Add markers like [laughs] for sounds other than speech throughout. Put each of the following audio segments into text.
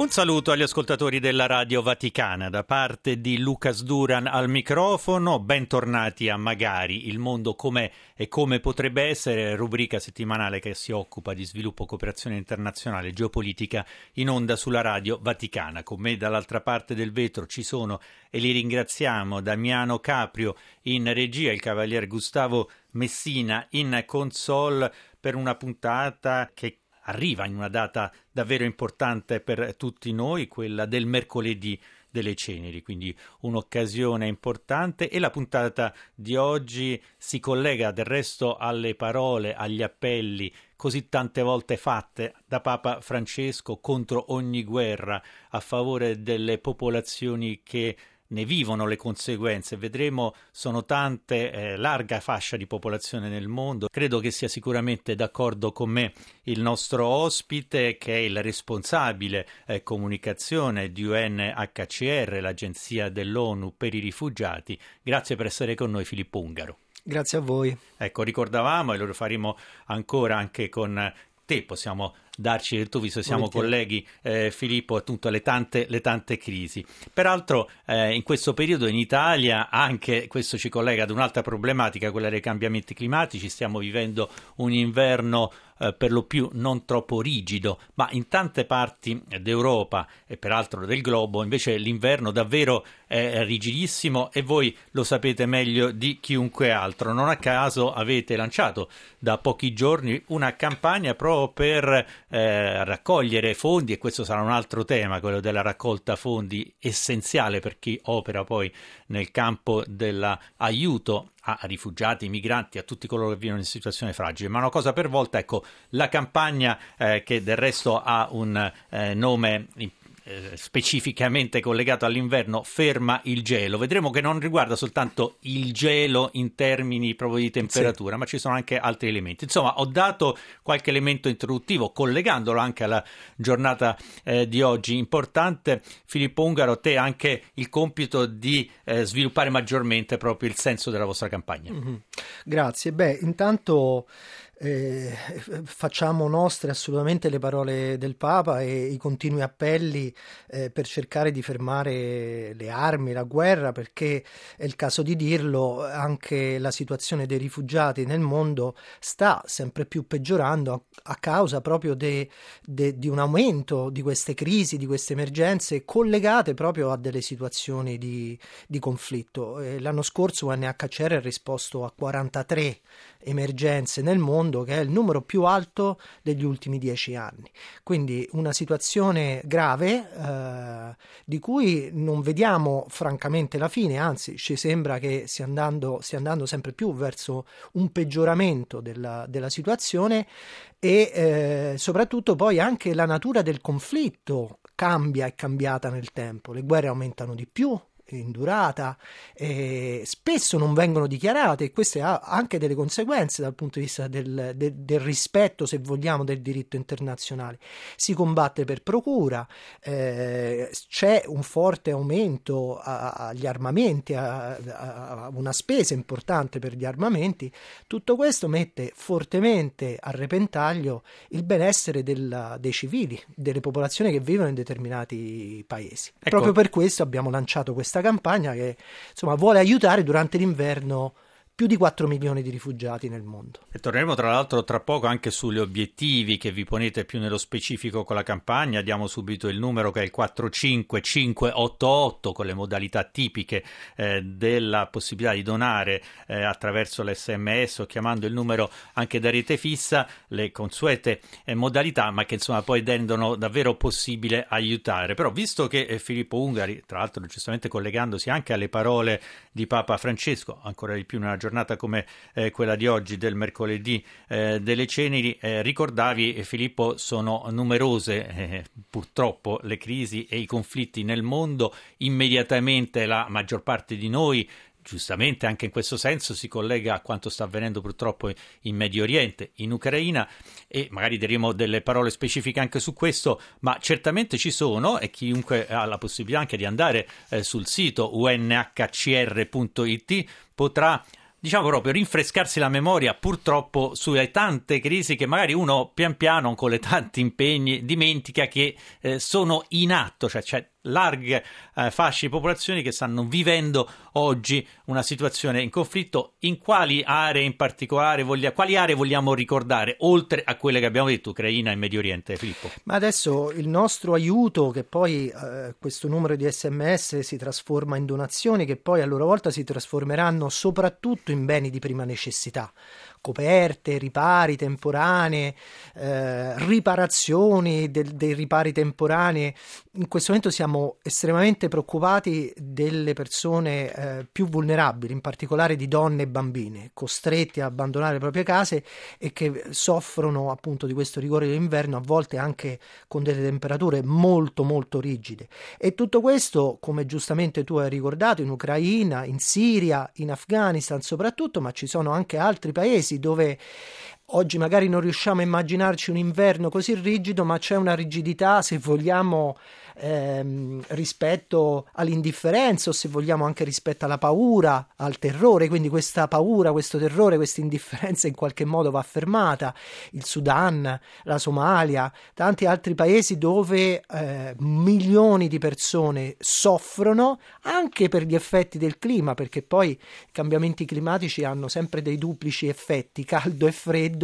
Un saluto agli ascoltatori della Radio Vaticana da parte di Lucas Duran al microfono. Bentornati a Magari, il mondo com'è e come potrebbe essere, rubrica settimanale che si occupa di sviluppo, cooperazione internazionale e geopolitica in onda sulla Radio Vaticana. Con me dall'altra parte del vetro ci sono e li ringraziamo Damiano Caprio in regia, il cavaliere Gustavo Messina in console per una puntata che arriva in una data davvero importante per tutti noi, quella del mercoledì delle ceneri, quindi un'occasione importante. E la puntata di oggi si collega del resto alle parole, agli appelli così tante volte fatte da Papa Francesco contro ogni guerra a favore delle popolazioni che ne vivono le conseguenze. Vedremo, sono tante, eh, larga fascia di popolazione nel mondo. Credo che sia sicuramente d'accordo con me il nostro ospite, che è il responsabile eh, comunicazione di UNHCR, l'agenzia dell'ONU per i rifugiati. Grazie per essere con noi, Filippo Ungaro. Grazie a voi. Ecco, ricordavamo e lo faremo ancora anche con te, possiamo darci del tuo, visto siamo Volentieri. colleghi, eh, Filippo, appunto le tante, le tante crisi. Peraltro eh, in questo periodo in Italia anche questo ci collega ad un'altra problematica, quella dei cambiamenti climatici, stiamo vivendo un inverno eh, per lo più non troppo rigido, ma in tante parti d'Europa e peraltro del globo invece l'inverno davvero è rigidissimo e voi lo sapete meglio di chiunque altro. Non a caso avete lanciato da pochi giorni una campagna proprio per eh, raccogliere fondi e questo sarà un altro tema, quello della raccolta fondi essenziale per chi opera poi nel campo dell'aiuto a rifugiati, migranti, a tutti coloro che vivono in situazioni fragili. Ma una cosa per volta, ecco, la campagna eh, che del resto ha un eh, nome importante eh, specificamente collegato all'inverno ferma il gelo. Vedremo che non riguarda soltanto il gelo in termini proprio di temperatura, sì. ma ci sono anche altri elementi. Insomma, ho dato qualche elemento introduttivo collegandolo anche alla giornata eh, di oggi. Importante, Filippo Ungaro, te anche il compito di eh, sviluppare maggiormente proprio il senso della vostra campagna. Mm-hmm. Grazie. Beh, intanto eh, facciamo nostre assolutamente le parole del Papa e i continui appelli eh, per cercare di fermare le armi, la guerra, perché è il caso di dirlo, anche la situazione dei rifugiati nel mondo sta sempre più peggiorando a, a causa proprio de, de, di un aumento di queste crisi, di queste emergenze collegate proprio a delle situazioni di, di conflitto. Eh, l'anno scorso UNHCR ha risposto a 43 emergenze nel mondo, che è il numero più alto degli ultimi dieci anni. Quindi una situazione grave eh, di cui non vediamo francamente la fine, anzi ci sembra che stia andando, stia andando sempre più verso un peggioramento della, della situazione e eh, soprattutto poi anche la natura del conflitto cambia e cambiata nel tempo, le guerre aumentano di più, in durata, eh, spesso non vengono dichiarate e queste ha anche delle conseguenze dal punto di vista del, del, del rispetto, se vogliamo, del diritto internazionale. Si combatte per procura, eh, c'è un forte aumento agli armamenti, a, a, una spesa importante per gli armamenti, tutto questo mette fortemente a repentaglio il benessere della, dei civili, delle popolazioni che vivono in determinati paesi. Ecco. Proprio per questo abbiamo lanciato questa campagna che insomma, vuole aiutare durante l'inverno più di 4 milioni di rifugiati nel mondo. E torneremo tra l'altro tra poco anche sugli obiettivi che vi ponete più nello specifico con la campagna. Diamo subito il numero che è il 45588 con le modalità tipiche eh, della possibilità di donare eh, attraverso l'SMS o chiamando il numero anche da rete fissa, le consuete eh, modalità, ma che insomma poi rendono davvero possibile aiutare. Però visto che eh, Filippo Ungari, tra l'altro giustamente collegandosi anche alle parole di Papa Francesco, ancora di più nella giornata giornata come eh, quella di oggi, del mercoledì eh, delle ceneri, eh, ricordavi eh, Filippo, sono numerose eh, purtroppo le crisi e i conflitti nel mondo, immediatamente la maggior parte di noi giustamente anche in questo senso si collega a quanto sta avvenendo purtroppo in Medio Oriente, in Ucraina e magari daremo delle parole specifiche anche su questo, ma certamente ci sono e chiunque ha la possibilità anche di andare eh, sul sito unhcr.it potrà diciamo proprio rinfrescarsi la memoria purtroppo sulle tante crisi che magari uno pian piano con le tanti impegni dimentica che eh, sono in atto, cioè c'è larghe eh, fasce di popolazioni che stanno vivendo oggi una situazione in conflitto. In quali aree in particolare, voglia, quali aree vogliamo ricordare, oltre a quelle che abbiamo detto, Ucraina e Medio Oriente, Filippo? Ma adesso il nostro aiuto, che poi eh, questo numero di sms si trasforma in donazioni, che poi a loro volta si trasformeranno soprattutto in beni di prima necessità coperte, ripari temporanei, eh, riparazioni del, dei ripari temporanei. In questo momento siamo estremamente preoccupati delle persone eh, più vulnerabili, in particolare di donne e bambine, costretti a abbandonare le proprie case e che soffrono appunto di questo rigore dell'inverno, a volte anche con delle temperature molto molto rigide. E tutto questo, come giustamente tu hai ricordato, in Ucraina, in Siria, in Afghanistan soprattutto, ma ci sono anche altri paesi paesi dove oggi magari non riusciamo a immaginarci un inverno così rigido, ma c'è una rigidità, se vogliamo, ehm, rispetto all'indifferenza o se vogliamo anche rispetto alla paura, al terrore, quindi questa paura, questo terrore, questa indifferenza in qualche modo va fermata, il Sudan, la Somalia, tanti altri paesi dove eh, milioni di persone soffrono anche per gli effetti del clima, perché poi i cambiamenti climatici hanno sempre dei duplici effetti, caldo e freddo,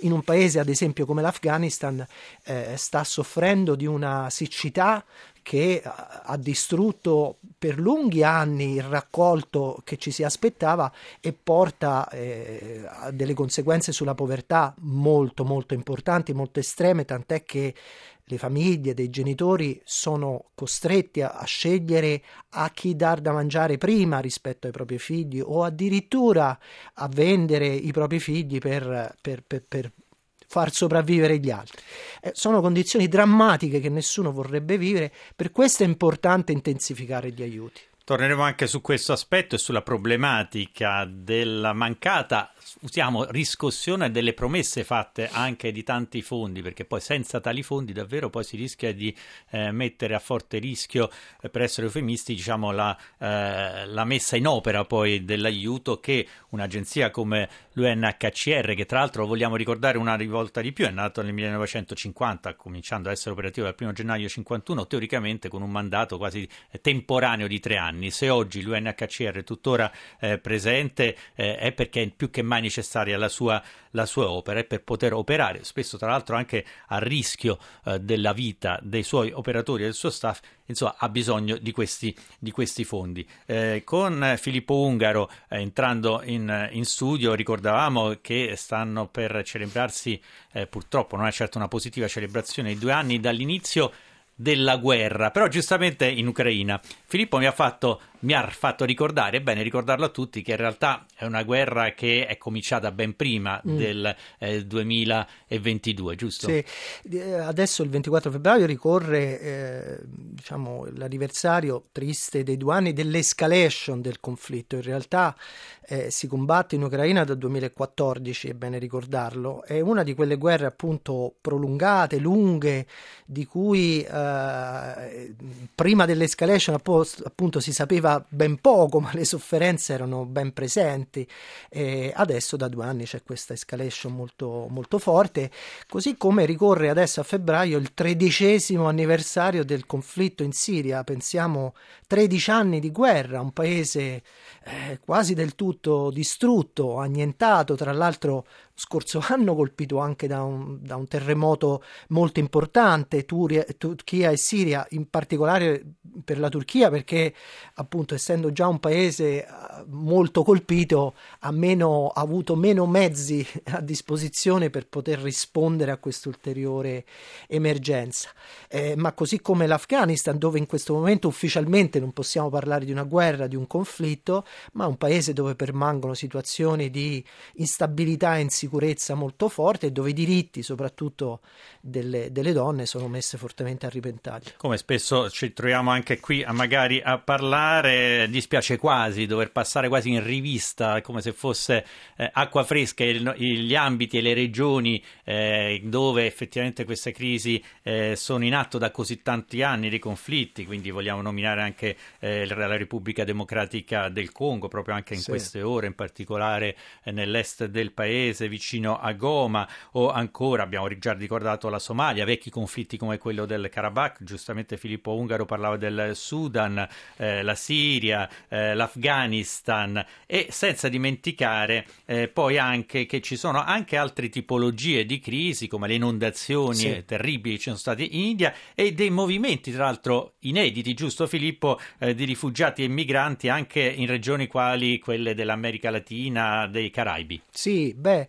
in un paese ad esempio come l'Afghanistan eh, sta soffrendo di una siccità che ha distrutto per lunghi anni il raccolto che ci si aspettava e porta eh, a delle conseguenze sulla povertà molto molto importanti, molto estreme, tant'è che le famiglie dei genitori sono costretti a, a, scegliere a chi dar da mangiare prima rispetto ai propri figli o addirittura a vendere i propri figli per, per, per, per far sopravvivere gli altri. Eh, sono condizioni drammatiche che nessuno vorrebbe vivere, per questo è importante intensificare gli aiuti. Torneremo anche su questo aspetto e sulla problematica della mancata usiamo riscossione delle promesse fatte anche di tanti fondi, perché poi senza tali fondi davvero poi si rischia di eh, mettere a forte rischio, eh, per essere eufemisti, diciamo, la, eh, la, messa in opera poi dell'aiuto che un'agenzia come l'UNHCR, che tra l'altro vogliamo ricordare una rivolta di più, è nato nel 1950, cominciando ad essere operativo dal 1 gennaio 51, teoricamente con un mandato quasi temporaneo di tre anni. Se oggi l'UNHCR è tuttora eh, presente eh, è perché più che mai mai necessaria la sua, la sua opera e per poter operare, spesso tra l'altro anche a rischio eh, della vita dei suoi operatori e del suo staff, insomma ha bisogno di questi, di questi fondi. Eh, con Filippo Ungaro eh, entrando in, in, studio ricordavamo che stanno per celebrarsi, eh, purtroppo non è certo una positiva celebrazione, i due anni dall'inizio della guerra, però giustamente in Ucraina. Filippo mi ha fatto mi ha fatto ricordare, è bene ricordarlo a tutti, che in realtà è una guerra che è cominciata ben prima mm. del eh, 2022, giusto? Sì, eh, adesso il 24 febbraio ricorre eh, diciamo, l'anniversario triste dei due anni dell'escalation del conflitto. In realtà eh, si combatte in Ucraina dal 2014, è bene ricordarlo. È una di quelle guerre appunto prolungate, lunghe, di cui eh, prima dell'escalation appunto si sapeva sapeva ben poco, ma le sofferenze erano ben presenti. E adesso da due anni c'è questa escalation molto, molto forte, così come ricorre adesso a febbraio il tredicesimo anniversario del conflitto in Siria. Pensiamo 13 anni di guerra, un paese eh, quasi del tutto distrutto, annientato, tra l'altro scorso [laughs] anno colpito anche da un, da un terremoto molto importante, Turia, Turchia e Siria, in particolare per la Turchia perché appunto essendo già un paese eh, molto colpito ha, meno, ha avuto meno mezzi [laughs] a disposizione per poter rispondere a questa ulteriore emergenza. Eh, ma così come l'Afghanistan dove in questo momento ufficialmente non possiamo parlare di una guerra, di un conflitto, ma un paese dove permangono situazioni di instabilità e insicurezza insicurezza molto forte e dove i diritti, soprattutto delle, delle donne, sono messe fortemente a ripentaglio. Come spesso ci troviamo anche qui a magari a parlare, dispiace quasi dover passare quasi in rivista come se fosse eh, acqua fresca il, gli ambiti e le regioni eh, dove effettivamente queste crisi eh, sono in atto da così tanti anni di conflitti, quindi vogliamo nominare anche eh, la Repubblica Democratica del Congo, proprio anche in sì. queste ore, in particolare eh, nell'est del paese, vicino a Goma, o ancora abbiamo già ricordato la Somalia, vecchi conflitti come quello del Karabakh, giustamente Filippo Ungaro parlava del Sudan, eh, la Siria, eh, l'Afghanistan e senza dimenticare eh, poi anche che ci sono anche altre tipologie di crisi come le inondazioni sì. terribili che ci sono state in India e dei movimenti tra l'altro inediti, giusto Filippo, eh, di rifugiati e migranti anche in regioni quali quelle dell'America Latina, dei Caraibi. Sì, beh,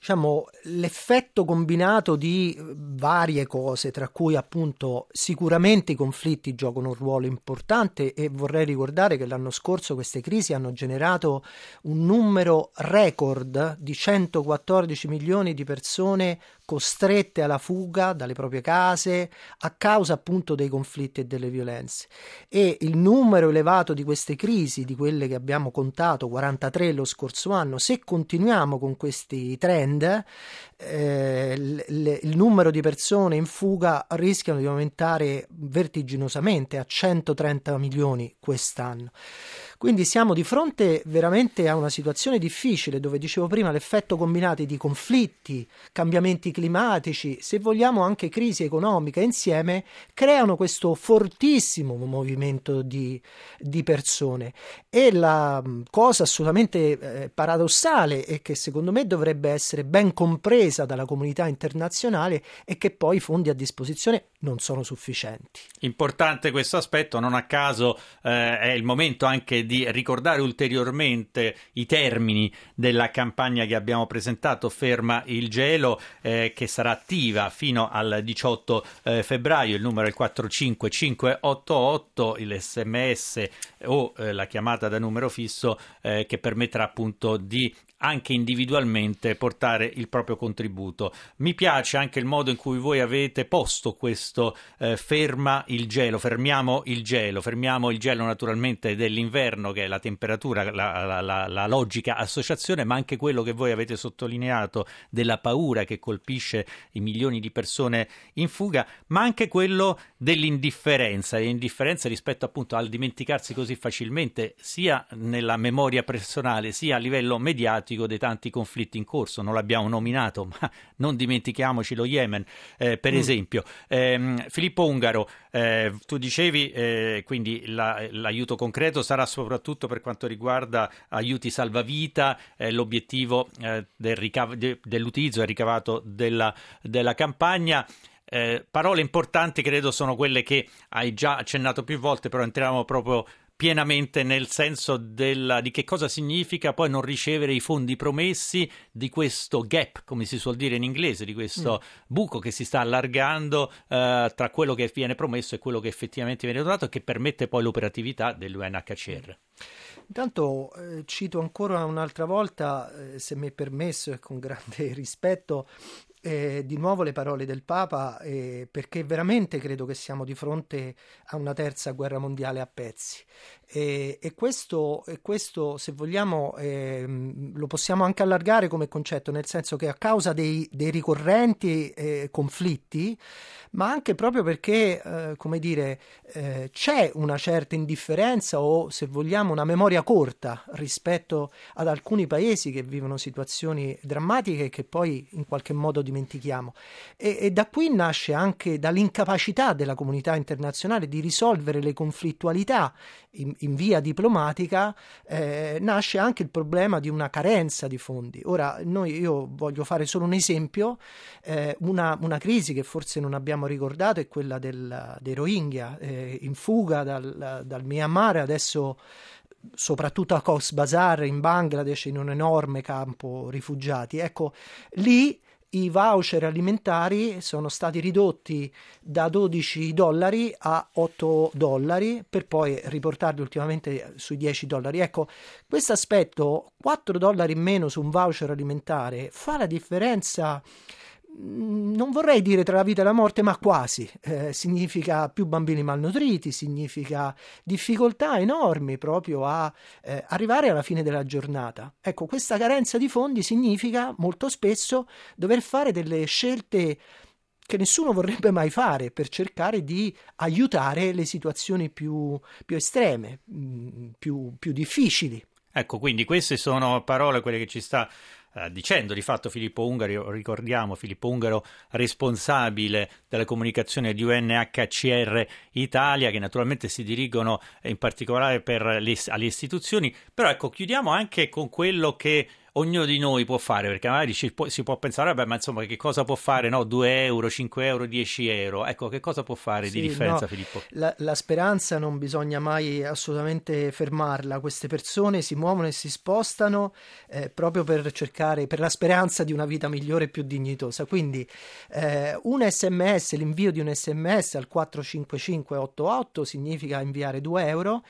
diciamo, l'effetto combinato di varie cose, tra cui appunto sicuramente i conflitti giocano un ruolo importante e vorrei ricordare che l'anno scorso queste crisi hanno generato un numero record di 114 milioni di persone costrette alla fuga dalle proprie case a causa appunto dei conflitti e delle violenze. E il numero elevato di queste crisi, di quelle che abbiamo contato 43 lo scorso anno, se continuiamo con questi trend ende. Eh, il, il numero di persone in fuga rischiano di aumentare vertiginosamente a 130 milioni quest'anno. Quindi siamo di fronte veramente a una situazione difficile dove dicevo prima l'effetto combinato di conflitti, cambiamenti climatici, se vogliamo anche crisi economica insieme, creano questo fortissimo movimento di, di persone. E la cosa assolutamente eh, paradossale e che secondo me dovrebbe essere ben compresa dalla comunità internazionale è che poi i fondi a disposizione non sono sufficienti. Importante questo aspetto, non a caso eh, è il momento anche di ricordare ulteriormente i termini della campagna che abbiamo presentato, Ferma il gelo, eh, che sarà attiva fino al 18 eh, febbraio. Il numero è il 45588, il sms o eh, la chiamata da numero fisso eh, che permetterà appunto di anche individualmente portare il proprio contributo. Mi piace anche il modo in cui voi avete posto questo eh, ferma il gelo, fermiamo il gelo, fermiamo il gelo naturalmente dell'inverno che è la temperatura, la, la, la, logica associazione, ma anche quello che voi avete sottolineato della paura che colpisce i milioni di persone in fuga, ma anche quello dell'indifferenza, l'indifferenza rispetto appunto al dimenticarsi così facilmente sia nella memoria personale sia a livello mediatico dei tanti conflitti in corso, non l'abbiamo nominato, [laughs] ma non dimentichiamoci lo Yemen, eh, per mm. esempio. Eh, Filippo Ungaro, eh, tu dicevi, eh, quindi la, l'aiuto concreto sarà soprattutto per quanto riguarda aiuti salvavita, eh, l'obiettivo eh, del ricav- de- dell'utilizzo e ricavato della, della campagna. Eh, parole importanti credo sono quelle che hai già accennato più volte, però entriamo proprio pienamente nel senso della, di che cosa significa poi non ricevere i fondi promessi di questo gap, come si suol dire in inglese, di questo mm. buco che si sta allargando eh, tra quello che viene promesso e quello che effettivamente viene dotato e che permette poi l'operatività dell'UNHCR. Intanto eh, cito ancora un'altra volta, eh, se mi è permesso e con grande [laughs] rispetto, eh, di nuovo le parole del Papa eh, perché veramente credo che siamo di fronte a una terza guerra mondiale a pezzi. E, e, questo, e questo, se vogliamo, eh, lo possiamo anche allargare come concetto, nel senso che a causa dei, dei ricorrenti eh, conflitti, ma anche proprio perché, eh, come dire, eh, c'è una certa indifferenza o, se vogliamo, una memoria corta rispetto ad alcuni paesi che vivono situazioni drammatiche che poi in qualche modo dimentichiamo. E, e da qui nasce anche dall'incapacità della comunità internazionale di risolvere le conflittualità in, in via diplomatica eh, nasce anche il problema di una carenza di fondi. Ora, noi, io voglio fare solo un esempio, eh, una, una, crisi che forse non abbiamo ricordato è quella del, dei Rohingya, eh, in fuga dal, dal Myanmar, adesso soprattutto a Cox's Bazar in Bangladesh in un enorme campo rifugiati. Ecco, lì i voucher alimentari sono stati ridotti da 12 dollari a 8 dollari per poi riportarli ultimamente sui 10 dollari. Ecco, questo aspetto, 4 dollari in meno su un voucher alimentare, fa la differenza non vorrei dire tra la vita e la morte, ma quasi. Eh, significa più bambini malnutriti, significa difficoltà enormi proprio a eh, arrivare alla fine della giornata. Ecco, questa carenza di fondi significa molto spesso dover fare delle scelte che nessuno vorrebbe mai fare per cercare di aiutare le situazioni più, più estreme, mm, più, più difficili. Ecco, quindi queste sono parole, quelle che ci sta eh, dicendo di fatto Filippo Ungaro, ricordiamo Filippo Ungaro responsabile della comunicazione di UNHCR Italia, che naturalmente si dirigono in particolare le, alle istituzioni, però ecco chiudiamo anche con quello che ognuno di noi può fare, perché magari può, si può pensare, vabbè, ma insomma, che cosa può fare? No, 2 euro, 5 euro, 10 euro. Ecco, che cosa può fare sì, di differenza, no, Filippo? La, la, speranza non bisogna mai assolutamente fermarla. Queste persone si muovono e si spostano eh, proprio per cercare, per la speranza di una vita migliore e più dignitosa. Quindi eh, un sms, l'invio di un sms al 45588 significa inviare 2 euro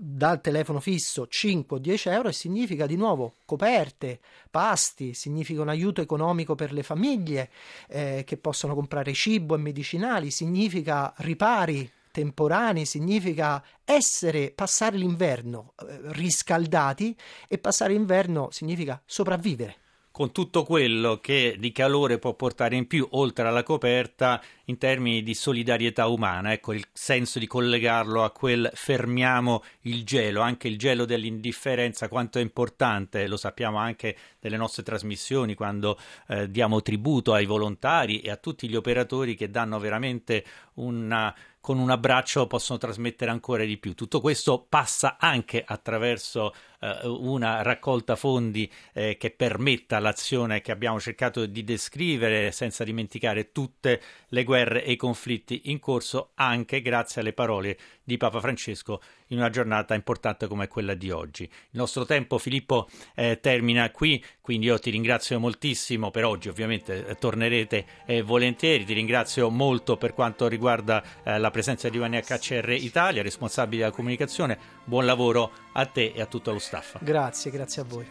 dal telefono fisso 5-10 euro e significa di nuovo coperte, pasti, significa un aiuto economico per le famiglie eh, che possono comprare cibo e medicinali, significa ripari temporanei, significa essere, passare l'inverno eh, riscaldati e passare l'inverno significa sopravvivere con tutto quello che di calore può portare in più, oltre alla coperta, in termini di solidarietà umana. Ecco, il senso di collegarlo a quel fermiamo il gelo, anche il gelo dell'indifferenza, quanto è importante, lo sappiamo anche nelle nostre trasmissioni, quando eh, diamo tributo ai volontari e a tutti gli operatori che danno veramente una con un abbraccio possono trasmettere ancora di più. Tutto questo passa anche attraverso eh, una raccolta fondi eh, che permetta l'azione che abbiamo cercato di descrivere senza dimenticare tutte le guerre e i conflitti in corso, anche grazie alle parole di Papa Francesco in una giornata importante come quella di oggi. Il nostro tempo, Filippo, eh, termina qui, quindi io ti ringrazio moltissimo per oggi, ovviamente eh, tornerete eh, volentieri, ti ringrazio molto per quanto riguarda eh, la presenza di UNHCR Italia, responsabile della comunicazione, buon lavoro a te e a tutto lo staff. Grazie, grazie a voi.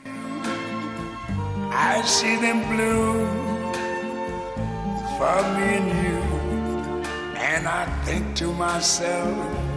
I see them blue for me and you, and I think to myself.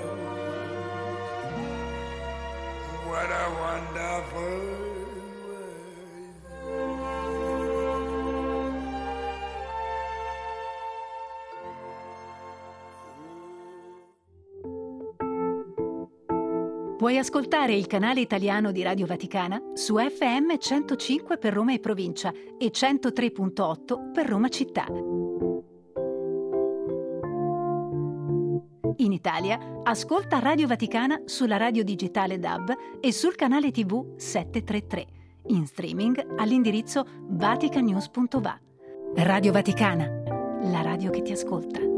wonderful Puoi ascoltare il canale italiano di Radio Vaticana su FM 105 per Roma e provincia e 103.8 per Roma città. In Italia, ascolta Radio Vaticana sulla radio digitale DAB e sul canale TV 733. In streaming all'indirizzo vaticanews.va. Radio Vaticana, la radio che ti ascolta.